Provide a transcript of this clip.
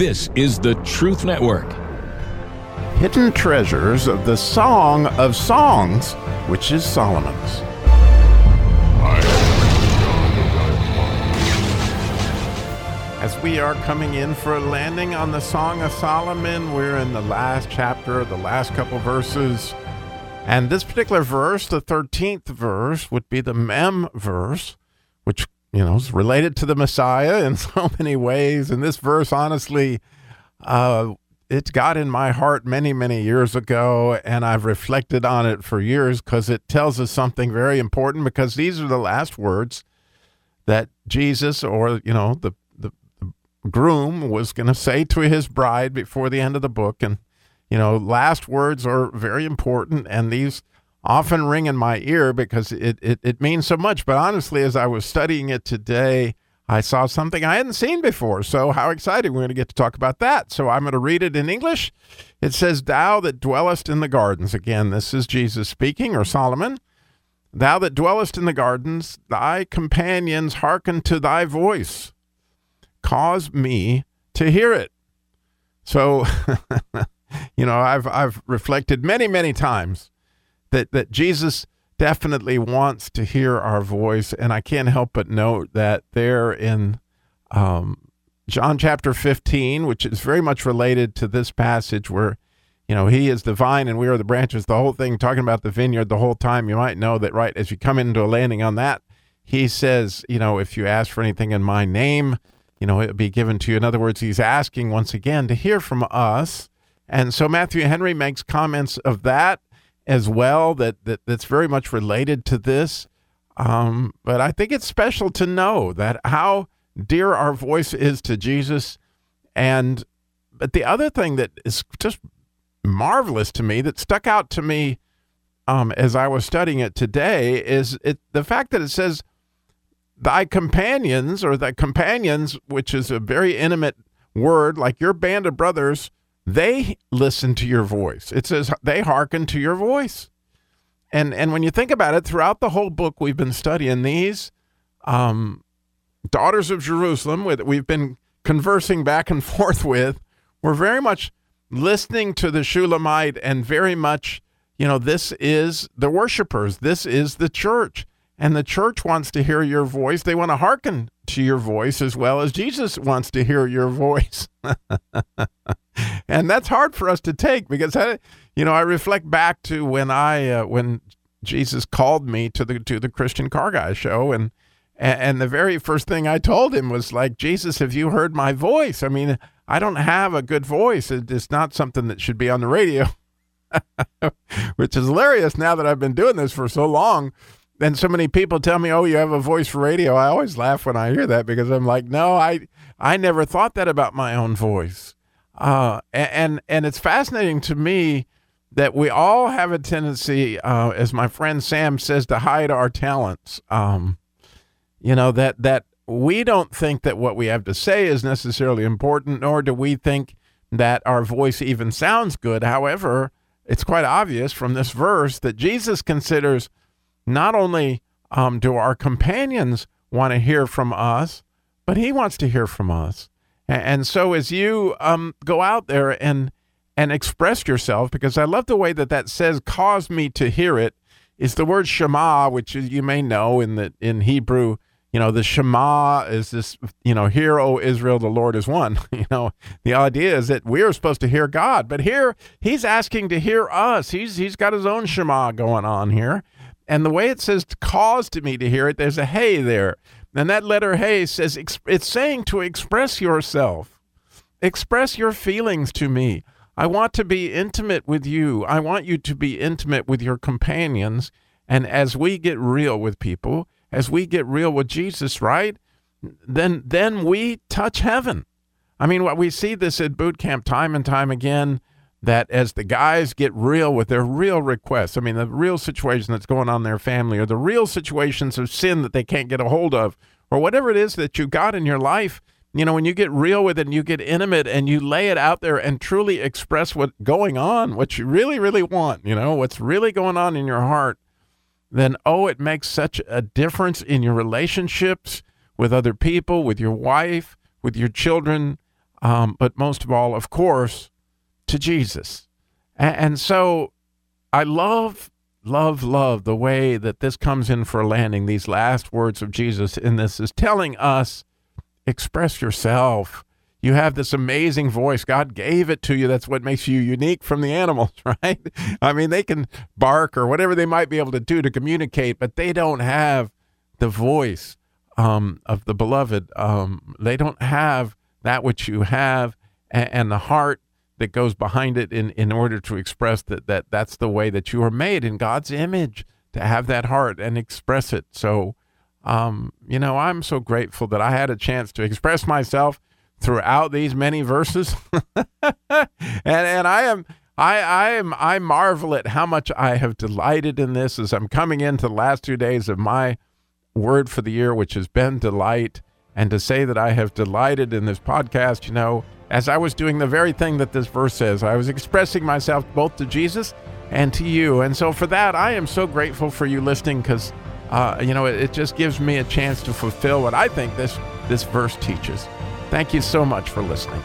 This is the Truth Network. Hidden treasures of the Song of Songs, which is Solomon's. As we are coming in for a landing on the Song of Solomon, we're in the last chapter, the last couple verses. And this particular verse, the 13th verse, would be the Mem verse, which, you know, it's related to the Messiah in so many ways. And this verse, honestly, uh, it got in my heart many, many years ago, and I've reflected on it for years because it tells us something very important because these are the last words that Jesus or, you know, the the groom was going to say to his bride before the end of the book. And, you know, last words are very important, and these often ring in my ear because it, it, it means so much. But honestly, as I was studying it today, I saw something I hadn't seen before. So, how exciting! We're going to get to talk about that. So, I'm going to read it in English. It says, Thou that dwellest in the gardens. Again, this is Jesus speaking, or Solomon. Thou that dwellest in the gardens, thy companions hearken to thy voice cause me to hear it. So, you know, I've I've reflected many many times that that Jesus definitely wants to hear our voice, and I can't help but note that there in um, John chapter 15, which is very much related to this passage where, you know, he is the vine and we are the branches, the whole thing, talking about the vineyard the whole time. You might know that, right, as you come into a landing on that, he says, you know, if you ask for anything in my name, you know, it'll be given to you. In other words, he's asking once again to hear from us. And so Matthew Henry makes comments of that as well, that, that that's very much related to this. Um, but I think it's special to know that how dear our voice is to Jesus. And but the other thing that is just marvelous to me that stuck out to me um, as I was studying it today is it the fact that it says thy companions or thy companions, which is a very intimate word, like your band of brothers, they listen to your voice. It says they hearken to your voice. And and when you think about it, throughout the whole book, we've been studying these um, daughters of Jerusalem with we've been conversing back and forth with. We're very much listening to the Shulamite and very much, you know, this is the worshipers. This is the church and the church wants to hear your voice. They want to hearken to your voice as well as Jesus wants to hear your voice. and that's hard for us to take because I, you know, I reflect back to when I uh, when Jesus called me to the to the Christian Car Guy show and and the very first thing I told him was like, Jesus, have you heard my voice? I mean, I don't have a good voice. It's not something that should be on the radio, which is hilarious now that I've been doing this for so long and so many people tell me, "Oh, you have a voice for radio." I always laugh when I hear that because I'm like, "No, I I never thought that about my own voice." Uh, and and it's fascinating to me that we all have a tendency, uh, as my friend Sam says, to hide our talents. Um, you know that that we don't think that what we have to say is necessarily important, nor do we think that our voice even sounds good. However, it's quite obvious from this verse that Jesus considers not only um, do our companions want to hear from us, but he wants to hear from us. And, so as you um, go out there and and express yourself, because I love the way that that says, "Cause me to hear it," is the word Shema, which you may know in the in Hebrew. You know, the Shema is this. You know, hear, O Israel, the Lord is one. You know, the idea is that we are supposed to hear God, but here He's asking to hear us. He's He's got His own Shema going on here. And the way it says caused me to hear it, there's a hey there. And that letter hey says it's saying to express yourself, express your feelings to me. I want to be intimate with you. I want you to be intimate with your companions. And as we get real with people, as we get real with Jesus, right? Then then we touch heaven. I mean, what we see this at boot camp time and time again that as the guys get real with their real requests, I mean, the real situation that's going on in their family, or the real situations of sin that they can't get a hold of, or whatever it is that you got in your life, you know, when you get real with it and you get intimate and you lay it out there and truly express what's going on, what you really, really want, you know, what's really going on in your heart, then, oh, it makes such a difference in your relationships with other people, with your wife, with your children, um, but most of all, of course, to Jesus. And, and so I love, love, love the way that this comes in for a landing. These last words of Jesus in this is telling us express yourself. You have this amazing voice. God gave it to you. That's what makes you unique from the animals, right? I mean, they can bark or whatever they might be able to do to communicate, but they don't have the voice um, of the beloved. Um, they don't have that which you have and, and the heart that goes behind it in, in order to express that, that that's the way that you are made in God's image to have that heart and express it. So, um, you know, I'm so grateful that I had a chance to express myself throughout these many verses. and, and I am, I, I am, I marvel at how much I have delighted in this as I'm coming into the last two days of my word for the year, which has been delight. And to say that I have delighted in this podcast, you know, as I was doing the very thing that this verse says. I was expressing myself both to Jesus and to you. And so for that, I am so grateful for you listening because, uh, you know, it, it just gives me a chance to fulfill what I think this, this verse teaches. Thank you so much for listening.